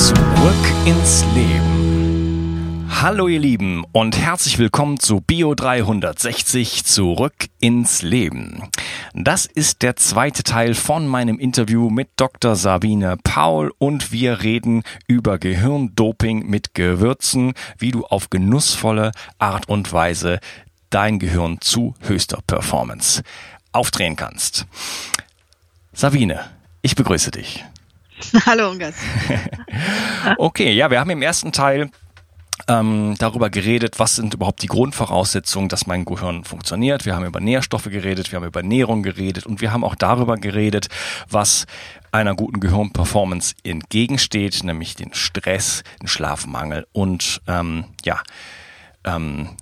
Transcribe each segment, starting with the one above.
Zurück ins Leben. Hallo ihr Lieben und herzlich willkommen zu Bio 360 Zurück ins Leben. Das ist der zweite Teil von meinem Interview mit Dr. Sabine Paul und wir reden über Gehirndoping mit Gewürzen, wie du auf genussvolle Art und Weise dein Gehirn zu höchster Performance aufdrehen kannst. Sabine, ich begrüße dich. Hallo Ungas. okay, ja, wir haben im ersten Teil ähm, darüber geredet, was sind überhaupt die Grundvoraussetzungen, dass mein Gehirn funktioniert. Wir haben über Nährstoffe geredet, wir haben über Ernährung geredet und wir haben auch darüber geredet, was einer guten Gehirnperformance entgegensteht, nämlich den Stress, den Schlafmangel und ähm, ja, ähm,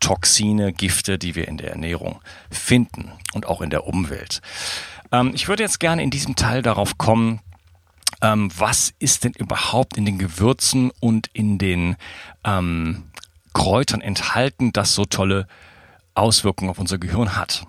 Toxine, Gifte, die wir in der Ernährung finden und auch in der Umwelt. Ähm, ich würde jetzt gerne in diesem Teil darauf kommen, ähm, was ist denn überhaupt in den Gewürzen und in den ähm, Kräutern enthalten, das so tolle Auswirkungen auf unser Gehirn hat.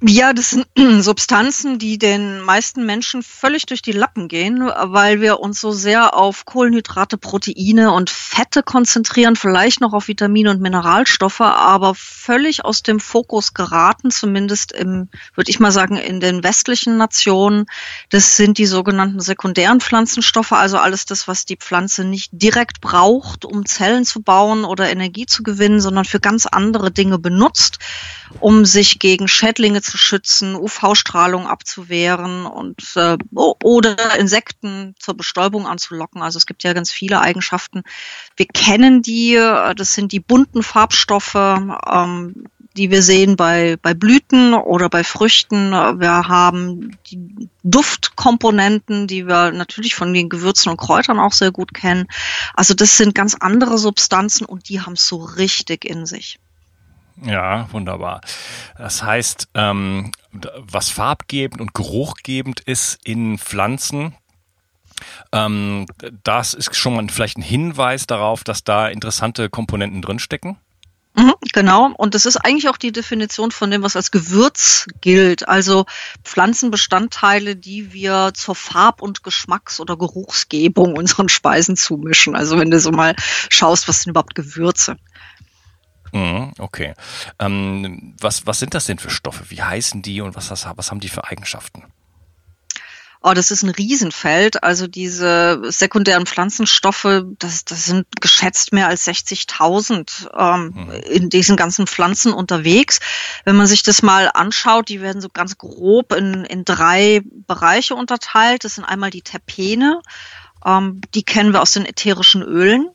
Ja, das sind Substanzen, die den meisten Menschen völlig durch die Lappen gehen, weil wir uns so sehr auf Kohlenhydrate, Proteine und Fette konzentrieren, vielleicht noch auf Vitamine und Mineralstoffe, aber völlig aus dem Fokus geraten, zumindest im, würde ich mal sagen, in den westlichen Nationen. Das sind die sogenannten sekundären Pflanzenstoffe, also alles das, was die Pflanze nicht direkt braucht, um Zellen zu bauen oder Energie zu gewinnen, sondern für ganz andere Dinge benutzt, um sich gegen Schädlinge Dinge zu schützen, UV-Strahlung abzuwehren und äh, oder Insekten zur Bestäubung anzulocken. Also es gibt ja ganz viele Eigenschaften. Wir kennen die, äh, das sind die bunten Farbstoffe, ähm, die wir sehen bei, bei Blüten oder bei Früchten. Wir haben die Duftkomponenten, die wir natürlich von den Gewürzen und Kräutern auch sehr gut kennen. Also das sind ganz andere Substanzen und die haben es so richtig in sich. Ja, wunderbar. Das heißt, ähm, was farbgebend und geruchgebend ist in Pflanzen, ähm, das ist schon mal vielleicht ein Hinweis darauf, dass da interessante Komponenten drinstecken. Mhm, genau, und das ist eigentlich auch die Definition von dem, was als Gewürz gilt. Also Pflanzenbestandteile, die wir zur Farb- und Geschmacks- oder Geruchsgebung unseren Speisen zumischen. Also wenn du so mal schaust, was sind überhaupt Gewürze? Mhm, okay. Ähm, was, was sind das denn für Stoffe? Wie heißen die und was, was haben die für Eigenschaften? Oh, das ist ein Riesenfeld. Also diese sekundären Pflanzenstoffe, das, das sind geschätzt mehr als 60.000 ähm, mhm. in diesen ganzen Pflanzen unterwegs. Wenn man sich das mal anschaut, die werden so ganz grob in, in drei Bereiche unterteilt. Das sind einmal die Terpene, ähm, die kennen wir aus den ätherischen Ölen.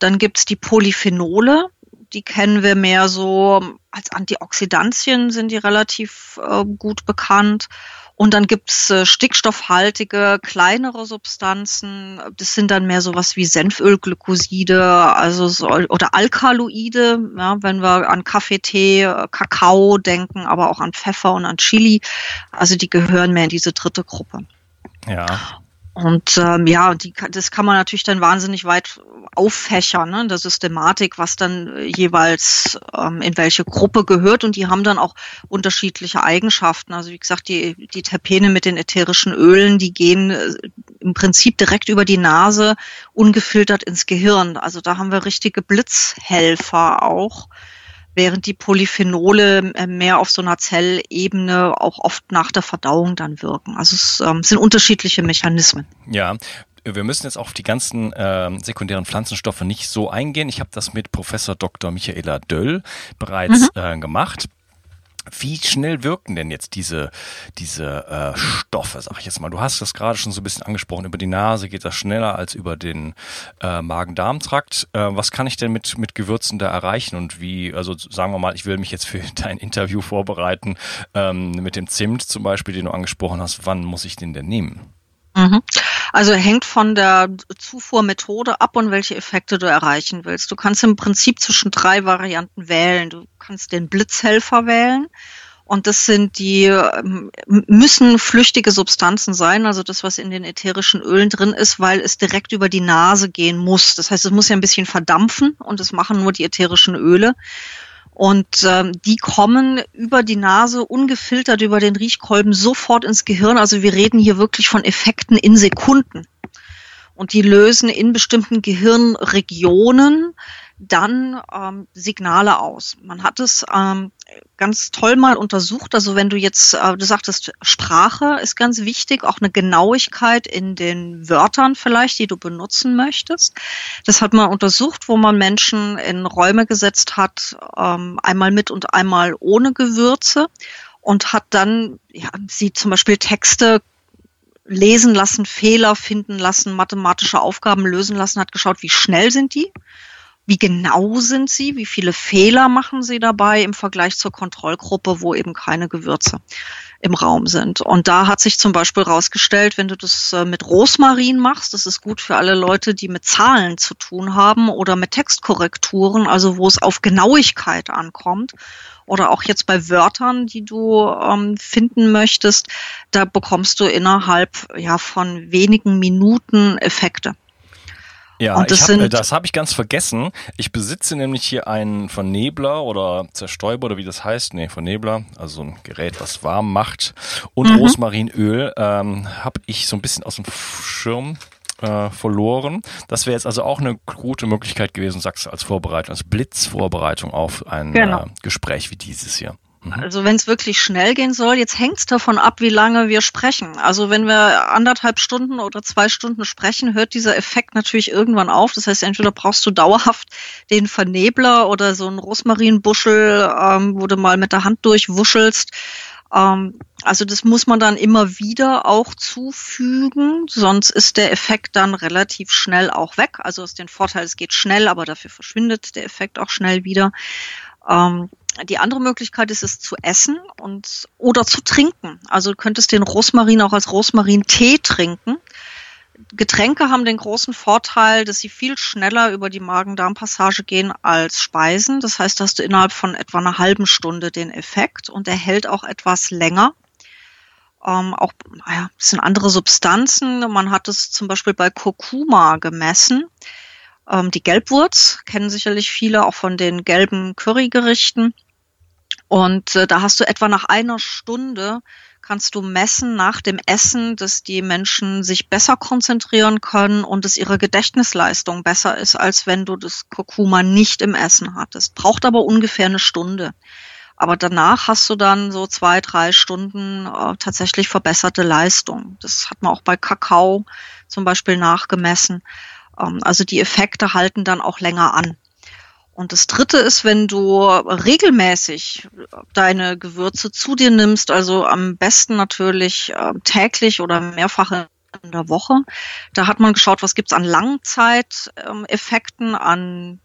Dann gibt's die Polyphenole, die kennen wir mehr so als Antioxidantien, sind die relativ äh, gut bekannt. Und dann gibt's äh, stickstoffhaltige, kleinere Substanzen. Das sind dann mehr sowas wie Senfölglykoside, also so, oder Alkaloide, ja, wenn wir an Kaffee, Tee, äh, Kakao denken, aber auch an Pfeffer und an Chili. Also die gehören mehr in diese dritte Gruppe. Ja. Und ähm, ja, die, das kann man natürlich dann wahnsinnig weit auffächern, ne, der Systematik, was dann äh, jeweils ähm, in welche Gruppe gehört. Und die haben dann auch unterschiedliche Eigenschaften. Also wie gesagt, die, die Terpene mit den ätherischen Ölen, die gehen äh, im Prinzip direkt über die Nase ungefiltert ins Gehirn. Also da haben wir richtige Blitzhelfer auch während die Polyphenole äh, mehr auf so einer Zellebene auch oft nach der Verdauung dann wirken. Also es ähm, sind unterschiedliche Mechanismen. Ja, wir müssen jetzt auf die ganzen äh, sekundären Pflanzenstoffe nicht so eingehen. Ich habe das mit Professor Dr. Michaela Döll bereits mhm. äh, gemacht. Wie schnell wirken denn jetzt diese, diese äh, Stoffe, sag ich jetzt mal? Du hast das gerade schon so ein bisschen angesprochen. Über die Nase geht das schneller als über den äh, Magen-Darm-Trakt. Äh, was kann ich denn mit, mit Gewürzen da erreichen? Und wie, also sagen wir mal, ich will mich jetzt für dein Interview vorbereiten, ähm, mit dem Zimt zum Beispiel, den du angesprochen hast. Wann muss ich den denn nehmen? Mhm. Also hängt von der Zufuhrmethode ab und welche Effekte du erreichen willst. Du kannst im Prinzip zwischen drei Varianten wählen. Du kannst den Blitzhelfer wählen. Und das sind die, ähm, müssen flüchtige Substanzen sein, also das, was in den ätherischen Ölen drin ist, weil es direkt über die Nase gehen muss. Das heißt, es muss ja ein bisschen verdampfen und das machen nur die ätherischen Öle. Und ähm, die kommen über die Nase ungefiltert über den Riechkolben sofort ins Gehirn. Also wir reden hier wirklich von Effekten in Sekunden. Und die lösen in bestimmten Gehirnregionen dann ähm, Signale aus. Man hat es ähm, ganz toll mal untersucht. Also wenn du jetzt, äh, du sagtest, Sprache ist ganz wichtig, auch eine Genauigkeit in den Wörtern vielleicht, die du benutzen möchtest. Das hat man untersucht, wo man Menschen in Räume gesetzt hat, ähm, einmal mit und einmal ohne Gewürze und hat dann ja, sie zum Beispiel Texte lesen lassen, Fehler finden lassen, mathematische Aufgaben lösen lassen, hat geschaut, wie schnell sind die wie genau sind sie? Wie viele Fehler machen sie dabei im Vergleich zur Kontrollgruppe, wo eben keine Gewürze im Raum sind? Und da hat sich zum Beispiel rausgestellt, wenn du das äh, mit Rosmarin machst, das ist gut für alle Leute, die mit Zahlen zu tun haben oder mit Textkorrekturen, also wo es auf Genauigkeit ankommt oder auch jetzt bei Wörtern, die du ähm, finden möchtest, da bekommst du innerhalb ja von wenigen Minuten Effekte. Ja, das, hab, äh, das habe ich ganz vergessen. Ich besitze nämlich hier einen Vernebler oder Zerstäuber oder wie das heißt. Nee, Vernebler, also so ein Gerät, was warm macht. Und mhm. Rosmarinöl ähm, habe ich so ein bisschen aus dem Schirm äh, verloren. Das wäre jetzt also auch eine gute Möglichkeit gewesen, sagst du, als Vorbereitung, als Blitzvorbereitung auf ein genau. äh, Gespräch wie dieses hier. Mhm. Also wenn es wirklich schnell gehen soll, jetzt hängt es davon ab, wie lange wir sprechen. Also wenn wir anderthalb Stunden oder zwei Stunden sprechen, hört dieser Effekt natürlich irgendwann auf. Das heißt, entweder brauchst du dauerhaft den Vernebler oder so einen Rosmarinbuschel, ähm, wo du mal mit der Hand durchwuschelst. Ähm, also das muss man dann immer wieder auch zufügen, sonst ist der Effekt dann relativ schnell auch weg. Also ist den Vorteil, es geht schnell, aber dafür verschwindet der Effekt auch schnell wieder. Ähm, die andere Möglichkeit ist es zu essen und oder zu trinken. Also du könntest den Rosmarin auch als Rosmarin-Tee trinken. Getränke haben den großen Vorteil, dass sie viel schneller über die Magen-Darm-Passage gehen als Speisen. Das heißt, hast du innerhalb von etwa einer halben Stunde den Effekt und er hält auch etwas länger. Ähm, auch naja, sind andere Substanzen. Man hat es zum Beispiel bei Kurkuma gemessen. Ähm, die Gelbwurz kennen sicherlich viele auch von den gelben Currygerichten. Und äh, da hast du etwa nach einer Stunde kannst du messen nach dem Essen, dass die Menschen sich besser konzentrieren können und dass ihre Gedächtnisleistung besser ist, als wenn du das Kurkuma nicht im Essen hattest. Braucht aber ungefähr eine Stunde. Aber danach hast du dann so zwei, drei Stunden äh, tatsächlich verbesserte Leistung. Das hat man auch bei Kakao zum Beispiel nachgemessen. Ähm, also die Effekte halten dann auch länger an. Und das dritte ist, wenn du regelmäßig deine Gewürze zu dir nimmst, also am besten natürlich äh, täglich oder mehrfach in der Woche. Da hat man geschaut, was gibt's an Langzeiteffekten, an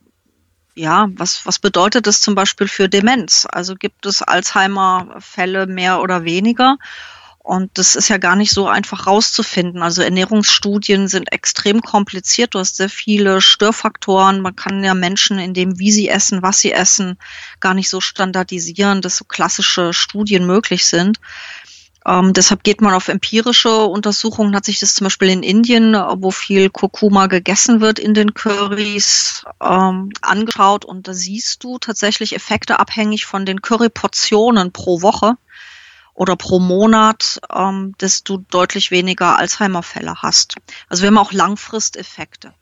ja, was, was bedeutet das zum Beispiel für Demenz? Also gibt es Alzheimer-Fälle mehr oder weniger? Und das ist ja gar nicht so einfach rauszufinden. Also Ernährungsstudien sind extrem kompliziert. Du hast sehr viele Störfaktoren. Man kann ja Menschen in dem, wie sie essen, was sie essen, gar nicht so standardisieren, dass so klassische Studien möglich sind. Ähm, deshalb geht man auf empirische Untersuchungen, hat sich das zum Beispiel in Indien, wo viel Kurkuma gegessen wird in den Currys, ähm, angeschaut. Und da siehst du tatsächlich Effekte abhängig von den Curryportionen pro Woche oder pro Monat, ähm, dass du deutlich weniger Alzheimer-Fälle hast. Also wir haben auch Langfristeffekte.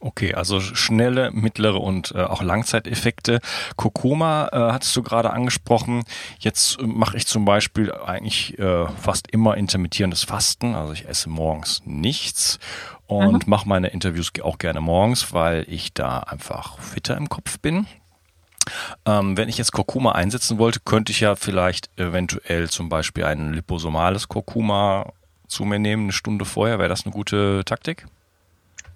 Okay, also schnelle, mittlere und äh, auch Langzeiteffekte. Kurkuma äh, hattest du gerade angesprochen. Jetzt äh, mache ich zum Beispiel eigentlich äh, fast immer intermittierendes Fasten. Also ich esse morgens nichts und mhm. mache meine Interviews auch gerne morgens, weil ich da einfach fitter im Kopf bin. Ähm, wenn ich jetzt Kurkuma einsetzen wollte, könnte ich ja vielleicht eventuell zum Beispiel ein liposomales Kurkuma zu mir nehmen, eine Stunde vorher. Wäre das eine gute Taktik?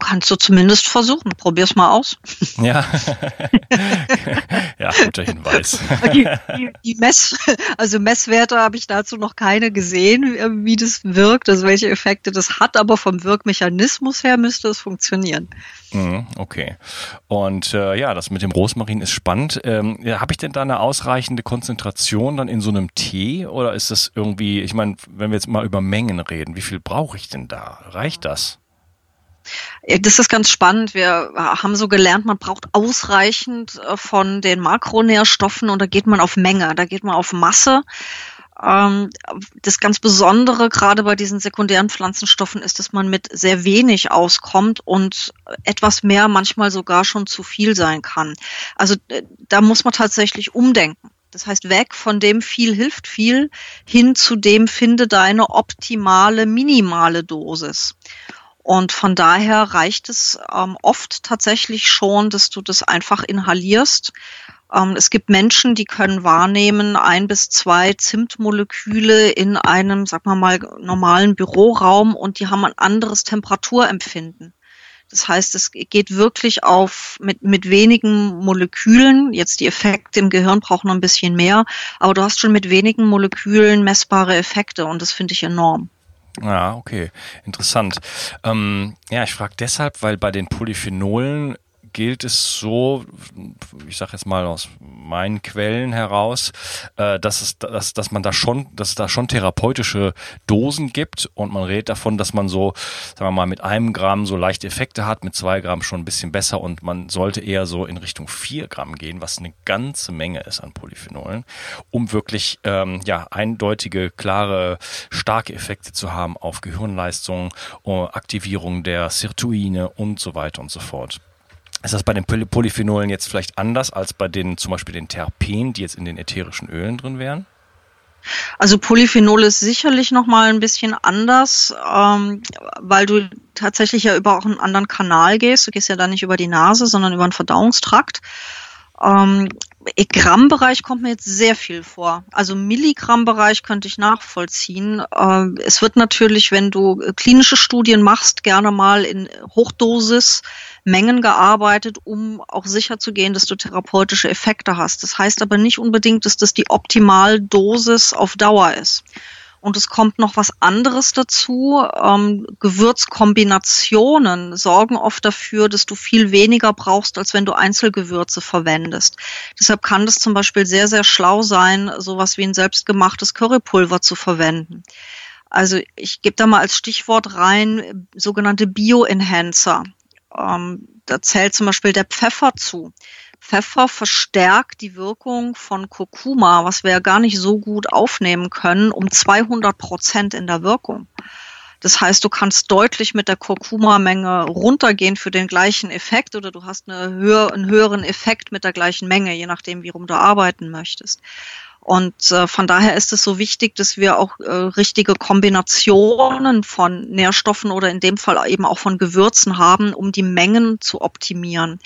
Kannst du zumindest versuchen. Probier's mal aus. Ja, ja guter Hinweis. Die, die, die, Mess, also Messwerte habe ich dazu noch keine gesehen, wie das wirkt, also welche Effekte das hat, aber vom Wirkmechanismus her müsste es funktionieren. Mhm, okay. Und äh, ja, das mit dem Rosmarin ist spannend. Ähm, ja, habe ich denn da eine ausreichende Konzentration dann in so einem Tee oder ist das irgendwie, ich meine, wenn wir jetzt mal über Mengen reden, wie viel brauche ich denn da? Reicht das? Das ist ganz spannend. Wir haben so gelernt, man braucht ausreichend äh, von den Makronährstoffen und da geht man auf Menge, da geht man auf Masse. Ähm, das ganz Besondere gerade bei diesen sekundären Pflanzenstoffen ist, dass man mit sehr wenig auskommt und etwas mehr manchmal sogar schon zu viel sein kann. Also äh, da muss man tatsächlich umdenken. Das heißt, weg von dem viel hilft viel hin zu dem finde deine optimale, minimale Dosis. Und von daher reicht es ähm, oft tatsächlich schon, dass du das einfach inhalierst. Ähm, es gibt Menschen, die können wahrnehmen, ein bis zwei Zimtmoleküle in einem, sag mal mal, normalen Büroraum und die haben ein anderes Temperaturempfinden. Das heißt, es geht wirklich auf mit, mit wenigen Molekülen. Jetzt die Effekte im Gehirn brauchen noch ein bisschen mehr, aber du hast schon mit wenigen Molekülen messbare Effekte und das finde ich enorm. Ja, okay, interessant. Ähm, ja, ich frage deshalb, weil bei den Polyphenolen gilt es so, ich sage jetzt mal aus meinen Quellen heraus, äh, dass es, dass, dass man da schon, dass es da schon therapeutische Dosen gibt und man redet davon, dass man so, sagen wir mal, mit einem Gramm so leichte Effekte hat, mit zwei Gramm schon ein bisschen besser und man sollte eher so in Richtung vier Gramm gehen, was eine ganze Menge ist an Polyphenolen, um wirklich ähm, ja eindeutige, klare, starke Effekte zu haben auf Gehirnleistung, Aktivierung der Sirtuine und so weiter und so fort. Ist das bei den Polyphenolen jetzt vielleicht anders als bei den zum Beispiel den Terpen, die jetzt in den ätherischen Ölen drin wären? Also Polyphenol ist sicherlich noch mal ein bisschen anders, ähm, weil du tatsächlich ja über auch einen anderen Kanal gehst. Du gehst ja da nicht über die Nase, sondern über den Verdauungstrakt. Ähm, Grammbereich kommt mir jetzt sehr viel vor. Also Milligrammbereich könnte ich nachvollziehen. Ähm, es wird natürlich, wenn du klinische Studien machst, gerne mal in Hochdosis Mengen gearbeitet, um auch sicher zu gehen, dass du therapeutische Effekte hast. Das heißt aber nicht unbedingt, dass das die Optimaldosis auf Dauer ist. Und es kommt noch was anderes dazu. Ähm, Gewürzkombinationen sorgen oft dafür, dass du viel weniger brauchst, als wenn du Einzelgewürze verwendest. Deshalb kann das zum Beispiel sehr, sehr schlau sein, sowas wie ein selbstgemachtes Currypulver zu verwenden. Also ich gebe da mal als Stichwort rein sogenannte Bioenhancer. Ähm, da zählt zum Beispiel der Pfeffer zu. Pfeffer verstärkt die Wirkung von Kurkuma, was wir ja gar nicht so gut aufnehmen können, um 200 Prozent in der Wirkung. Das heißt, du kannst deutlich mit der Kurkuma-Menge runtergehen für den gleichen Effekt oder du hast eine höher, einen höheren Effekt mit der gleichen Menge, je nachdem, wie rum du arbeiten möchtest. Und äh, von daher ist es so wichtig, dass wir auch äh, richtige Kombinationen von Nährstoffen oder in dem Fall eben auch von Gewürzen haben, um die Mengen zu optimieren.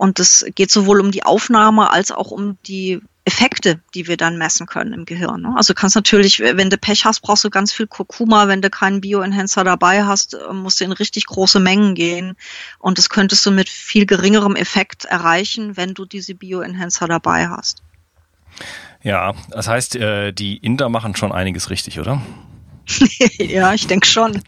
Und es geht sowohl um die Aufnahme als auch um die Effekte, die wir dann messen können im Gehirn. Ne? Also kannst natürlich, wenn du Pech hast, brauchst du ganz viel Kurkuma. Wenn du keinen Bioenhancer dabei hast, äh, musst du in richtig große Mengen gehen. Und das könntest du mit viel geringerem Effekt erreichen, wenn du diese Bioenhancer dabei hast. Ja, das heißt, äh, die Inder machen schon einiges richtig, oder? ja, ich denke schon.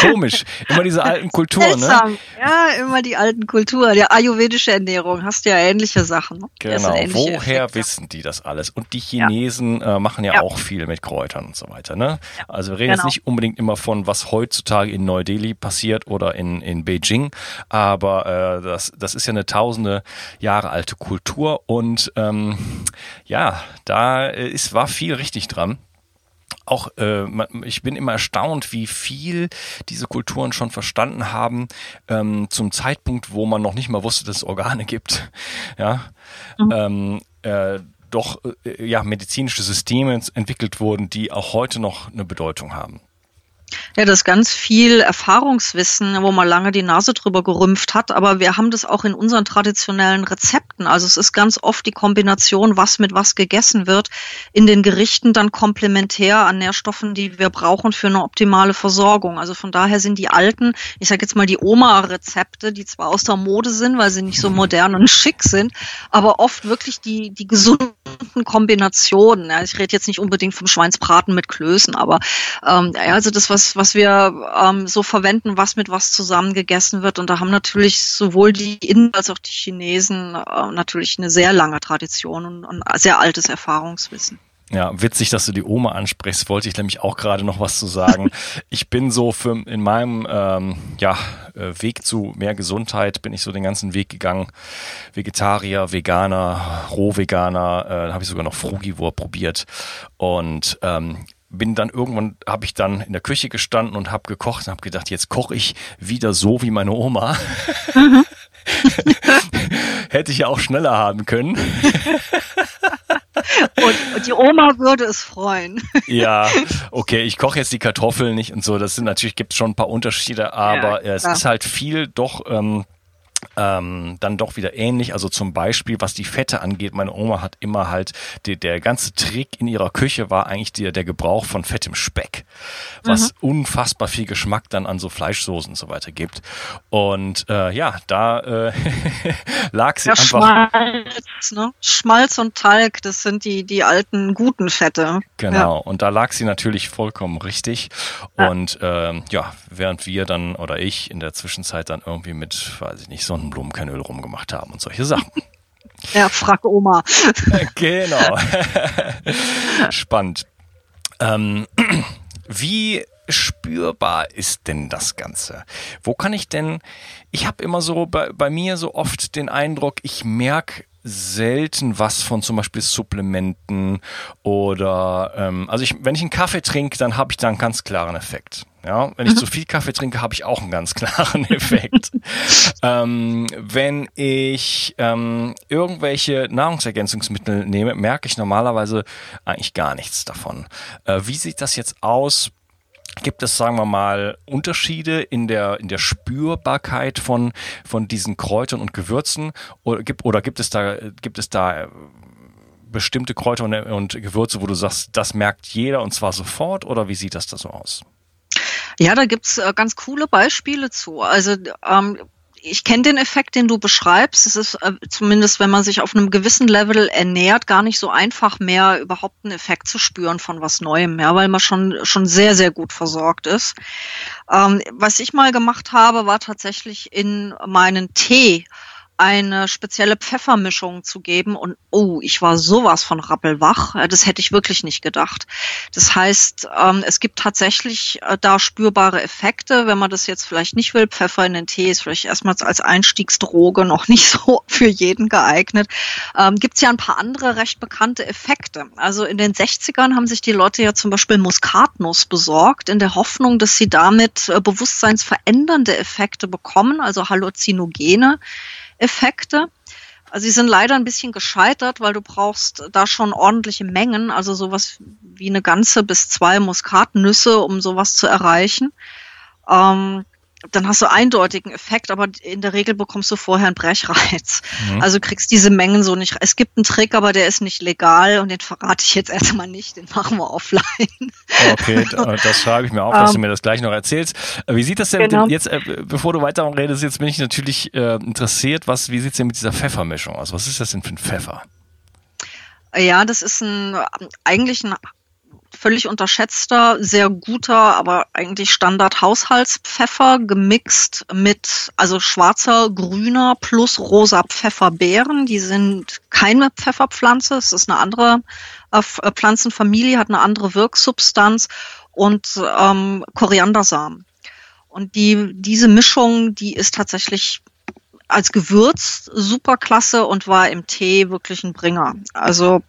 Komisch. Immer diese alten Kulturen, ne? Ja, immer die alten Kulturen. Der ayurvedische Ernährung hast du ja ähnliche Sachen. Ne? Genau. Ähnliche Woher Effekte. wissen die das alles? Und die Chinesen ja. äh, machen ja, ja, auch viel mit Kräutern und so weiter, ne? Ja. Also wir reden genau. jetzt nicht unbedingt immer von, was heutzutage in Neu-Delhi passiert oder in, in Beijing, aber äh, das, das ist ja eine tausende Jahre alte Kultur und ähm, ja, da ist, war viel richtig dran auch, äh, ich bin immer erstaunt, wie viel diese Kulturen schon verstanden haben ähm, zum Zeitpunkt, wo man noch nicht mal wusste, dass es Organe gibt. Ja. Mhm. Ähm, äh, doch äh, ja medizinische Systeme entwickelt wurden, die auch heute noch eine Bedeutung haben. Ja, das ist ganz viel Erfahrungswissen, wo man lange die Nase drüber gerümpft hat, aber wir haben das auch in unseren traditionellen Rezepten. Also es ist ganz oft die Kombination, was mit was gegessen wird, in den Gerichten dann komplementär an Nährstoffen, die wir brauchen für eine optimale Versorgung. Also von daher sind die alten, ich sage jetzt mal die Oma-Rezepte, die zwar aus der Mode sind, weil sie nicht so modern und schick sind, aber oft wirklich die, die gesunden Kombinationen. Ja, ich rede jetzt nicht unbedingt vom Schweinsbraten mit Klößen, aber ähm, also das, was was, was wir ähm, so verwenden, was mit was zusammen gegessen wird. Und da haben natürlich sowohl die Inder als auch die Chinesen äh, natürlich eine sehr lange Tradition und ein sehr altes Erfahrungswissen. Ja, witzig, dass du die Oma ansprichst, wollte ich nämlich auch gerade noch was zu sagen. ich bin so für in meinem ähm, ja, äh, Weg zu mehr Gesundheit, bin ich so den ganzen Weg gegangen. Vegetarier, Veganer, Rohveganer, äh, habe ich sogar noch Frugivore probiert. Und ähm, bin dann irgendwann, habe ich dann in der Küche gestanden und habe gekocht und habe gedacht, jetzt koche ich wieder so wie meine Oma. Mhm. Hätte ich ja auch schneller haben können. Und, die Oma würde es freuen. Ja, okay, ich koche jetzt die Kartoffeln nicht und so. Das sind natürlich gibt es schon ein paar Unterschiede, aber ja, es ist halt viel doch ähm, ähm, dann doch wieder ähnlich. Also zum Beispiel, was die Fette angeht, meine Oma hat immer halt, die, der ganze Trick in ihrer Küche war eigentlich die, der Gebrauch von fettem Speck, was mhm. unfassbar viel Geschmack dann an so Fleischsoßen und so weiter gibt. Und äh, ja, da äh, lag sie ja, einfach. Schmalz, ne? Schmalz und Talg, das sind die, die alten guten Fette. Genau, ja. und da lag sie natürlich vollkommen richtig. Ja. Und ähm, ja, während wir dann oder ich in der Zwischenzeit dann irgendwie mit, weiß ich nicht, so Sonnenblumenkernöl rumgemacht haben und solche Sachen. Ja, frag Oma. genau. Spannend. Ähm, wie spürbar ist denn das Ganze? Wo kann ich denn, ich habe immer so bei, bei mir so oft den Eindruck, ich merke selten was von zum Beispiel Supplementen oder ähm, also ich, wenn ich einen Kaffee trinke, dann habe ich da einen ganz klaren Effekt. Ja, wenn ich zu viel Kaffee trinke, habe ich auch einen ganz klaren Effekt. ähm, wenn ich ähm, irgendwelche Nahrungsergänzungsmittel nehme, merke ich normalerweise eigentlich gar nichts davon. Äh, wie sieht das jetzt aus Gibt es, sagen wir mal, Unterschiede in der, in der Spürbarkeit von, von diesen Kräutern und Gewürzen? Oder gibt, oder gibt es da, gibt es da äh, bestimmte Kräuter und, und Gewürze, wo du sagst, das merkt jeder und zwar sofort? Oder wie sieht das da so aus? Ja, da gibt's äh, ganz coole Beispiele zu. Also ähm, ich kenne den Effekt, den du beschreibst. Es ist äh, zumindest, wenn man sich auf einem gewissen Level ernährt, gar nicht so einfach mehr überhaupt einen Effekt zu spüren von was Neuem, ja, weil man schon schon sehr sehr gut versorgt ist. Ähm, was ich mal gemacht habe, war tatsächlich in meinen Tee eine spezielle Pfeffermischung zu geben und oh, ich war sowas von rappelwach. Das hätte ich wirklich nicht gedacht. Das heißt, ähm, es gibt tatsächlich äh, da spürbare Effekte. Wenn man das jetzt vielleicht nicht will, Pfeffer in den Tee ist vielleicht erstmals als Einstiegsdroge noch nicht so für jeden geeignet. Ähm, gibt es ja ein paar andere recht bekannte Effekte. Also in den 60ern haben sich die Leute ja zum Beispiel Muskatnuss besorgt, in der Hoffnung, dass sie damit äh, bewusstseinsverändernde Effekte bekommen, also Halluzinogene. Effekte. Also sie sind leider ein bisschen gescheitert, weil du brauchst da schon ordentliche Mengen, also sowas wie eine ganze bis zwei Muskatnüsse, um sowas zu erreichen. Ähm, dann hast du eindeutigen Effekt, aber in der Regel bekommst du vorher einen Brechreiz. Mhm. Also kriegst diese Mengen so nicht. Es gibt einen Trick, aber der ist nicht legal und den verrate ich jetzt erstmal nicht, den machen wir offline. Okay, das schreibe ich mir auf, dass um, du ähm. mir das gleich noch erzählst. Wie sieht das denn genau. jetzt, äh, bevor du weiter redest, jetzt bin ich natürlich äh, interessiert, was, wie sieht's denn mit dieser Pfeffermischung aus? Was ist das denn für ein Pfeffer? Ja, das ist ein eigentlich ein völlig unterschätzter, sehr guter, aber eigentlich Standard Haushaltspfeffer gemixt mit also schwarzer, grüner plus rosa Pfefferbeeren. Die sind keine Pfefferpflanze, es ist eine andere äh, äh, Pflanzenfamilie, hat eine andere Wirksubstanz und ähm, Koriandersamen. Und die, diese Mischung, die ist tatsächlich als Gewürz super klasse und war im Tee wirklich ein Bringer. Also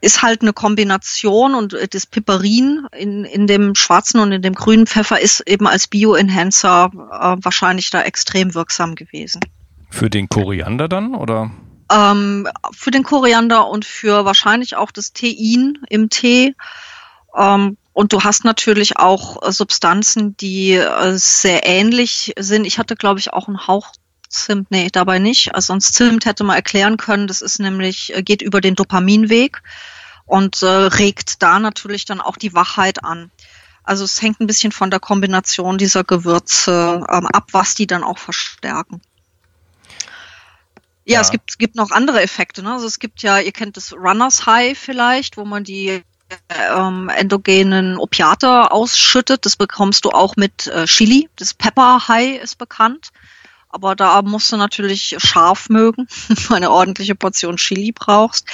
ist halt eine Kombination und das Piperin in, in dem schwarzen und in dem grünen Pfeffer ist eben als Bio-Enhancer äh, wahrscheinlich da extrem wirksam gewesen. Für den Koriander dann oder? Ähm, für den Koriander und für wahrscheinlich auch das Tein im Tee. Ähm, und du hast natürlich auch äh, Substanzen, die äh, sehr ähnlich sind. Ich hatte, glaube ich, auch einen Hauch Zimt, nee, dabei nicht. Also sonst Zimt hätte man erklären können, das ist nämlich, äh, geht über den Dopaminweg und äh, regt da natürlich dann auch die Wachheit an. Also es hängt ein bisschen von der Kombination dieser Gewürze ähm, ab, was die dann auch verstärken. Ja, ja, es gibt, gibt noch andere Effekte. Ne? Also es gibt ja, ihr kennt das Runners High vielleicht, wo man die ähm, endogenen Opiate ausschüttet. Das bekommst du auch mit äh, Chili. Das Pepper High ist bekannt. Aber da musst du natürlich scharf mögen, eine ordentliche Portion Chili brauchst.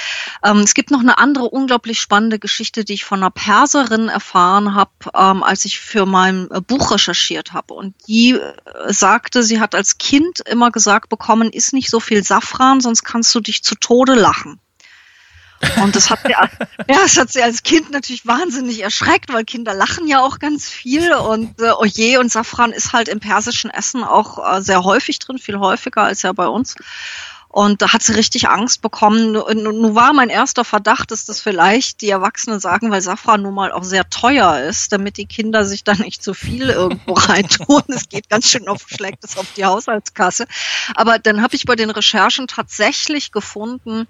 Ähm, es gibt noch eine andere unglaublich spannende Geschichte, die ich von einer Perserin erfahren habe, ähm, als ich für mein äh, Buch recherchiert habe. Und die äh, sagte, sie hat als Kind immer gesagt bekommen, isst nicht so viel Safran, sonst kannst du dich zu Tode lachen. Und das hat sie, ja, das hat sie als Kind natürlich wahnsinnig erschreckt, weil Kinder lachen ja auch ganz viel und äh, Oje und Safran ist halt im persischen Essen auch äh, sehr häufig drin, viel häufiger als ja bei uns. Und da hat sie richtig Angst bekommen. Nun war mein erster Verdacht, dass das vielleicht die Erwachsenen sagen, weil Safran nun mal auch sehr teuer ist, damit die Kinder sich da nicht zu viel irgendwo reintun. Es geht ganz schön auf, schlägt es auf die Haushaltskasse. Aber dann habe ich bei den Recherchen tatsächlich gefunden,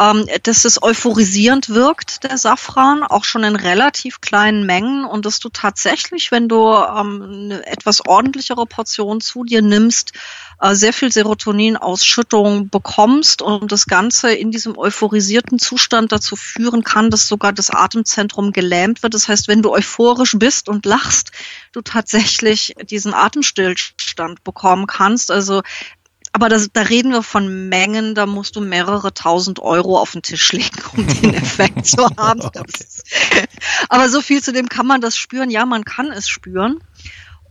ähm, dass es euphorisierend wirkt, der Safran, auch schon in relativ kleinen Mengen und dass du tatsächlich, wenn du ähm, eine etwas ordentlichere Portion zu dir nimmst, äh, sehr viel Serotoninausschüttung bekommst und das Ganze in diesem euphorisierten Zustand dazu führen kann, dass sogar das Atemzentrum gelähmt wird. Das heißt, wenn du euphorisch bist und lachst, du tatsächlich diesen Atemstillstand bekommen kannst. Also aber das, da reden wir von Mengen, da musst du mehrere tausend Euro auf den Tisch legen, um den Effekt zu haben. okay. aber so viel zu dem kann man das spüren. Ja, man kann es spüren.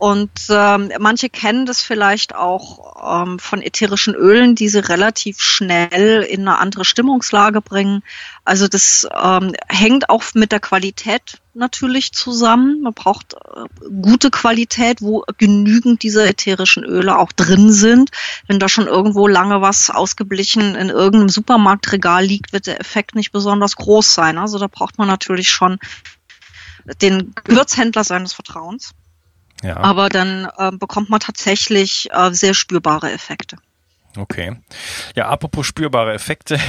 Und ähm, manche kennen das vielleicht auch ähm, von ätherischen Ölen, die sie relativ schnell in eine andere Stimmungslage bringen. Also das ähm, hängt auch mit der Qualität natürlich zusammen. Man braucht äh, gute Qualität, wo genügend dieser ätherischen Öle auch drin sind. Wenn da schon irgendwo lange was ausgeblichen in irgendeinem Supermarktregal liegt, wird der Effekt nicht besonders groß sein. Also da braucht man natürlich schon den Gewürzhändler seines Vertrauens. Ja. Aber dann äh, bekommt man tatsächlich äh, sehr spürbare Effekte. Okay. Ja, apropos spürbare Effekte.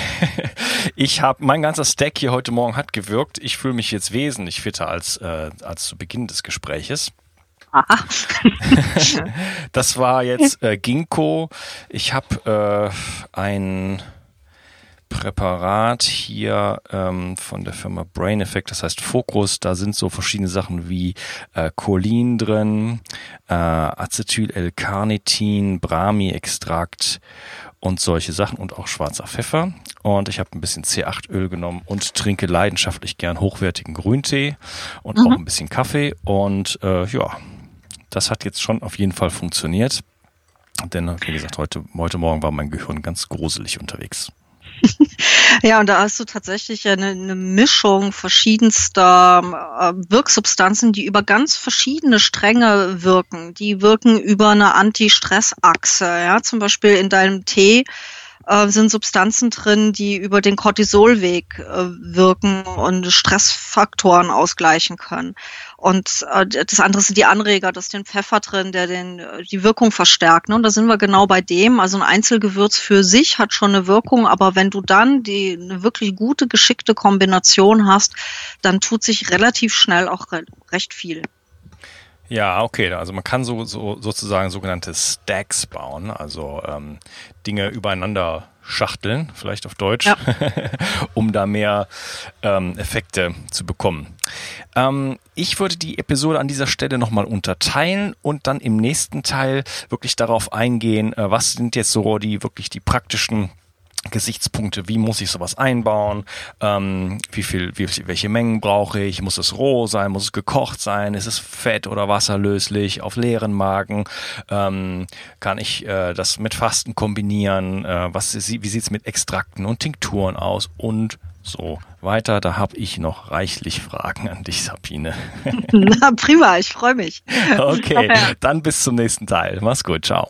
Ich habe mein ganzer Stack hier heute Morgen hat gewirkt. Ich fühle mich jetzt wesentlich fitter als äh, als zu Beginn des Gespräches. Aha. das war jetzt äh, Ginkgo. Ich habe äh, ein Präparat hier ähm, von der Firma Brain Effect, das heißt Focus. Da sind so verschiedene Sachen wie äh, Cholin drin, äh, Acetyl-L-Carnitin, Brahmi-Extrakt und solche Sachen und auch schwarzer Pfeffer. Und ich habe ein bisschen C8-Öl genommen und trinke leidenschaftlich gern hochwertigen Grüntee und mhm. auch ein bisschen Kaffee. Und äh, ja, das hat jetzt schon auf jeden Fall funktioniert. Denn, wie gesagt, heute, heute Morgen war mein Gehirn ganz gruselig unterwegs. ja, und da hast du tatsächlich eine, eine Mischung verschiedenster äh, Wirksubstanzen, die über ganz verschiedene Stränge wirken. Die wirken über eine Anti-Stress-Achse. Ja, zum Beispiel in deinem Tee äh, sind Substanzen drin, die über den Cortisolweg äh, wirken und Stressfaktoren ausgleichen können. Und äh, das andere sind die Anreger, das ist den Pfeffer drin, der den, äh, die Wirkung verstärkt. Ne? Und da sind wir genau bei dem. Also ein Einzelgewürz für sich hat schon eine Wirkung, aber wenn du dann die eine wirklich gute, geschickte Kombination hast, dann tut sich relativ schnell auch re recht viel. Ja, okay. Also man kann so, so sozusagen sogenannte Stacks bauen, also ähm, Dinge übereinander schachteln, vielleicht auf Deutsch, ja. um da mehr ähm, Effekte zu bekommen. Ähm, ich würde die Episode an dieser Stelle nochmal unterteilen und dann im nächsten Teil wirklich darauf eingehen, äh, was sind jetzt so die wirklich die praktischen Gesichtspunkte, wie muss ich sowas einbauen, ähm, wie viel, wie, welche Mengen brauche ich, muss es roh sein, muss es gekocht sein, ist es fett oder wasserlöslich, auf leeren Magen, ähm, kann ich äh, das mit Fasten kombinieren, äh, was, wie sieht's mit Extrakten und Tinkturen aus und so weiter. Da habe ich noch reichlich Fragen an dich, Sabine. Na prima, ich freue mich. Okay, dann bis zum nächsten Teil. Mach's gut, ciao.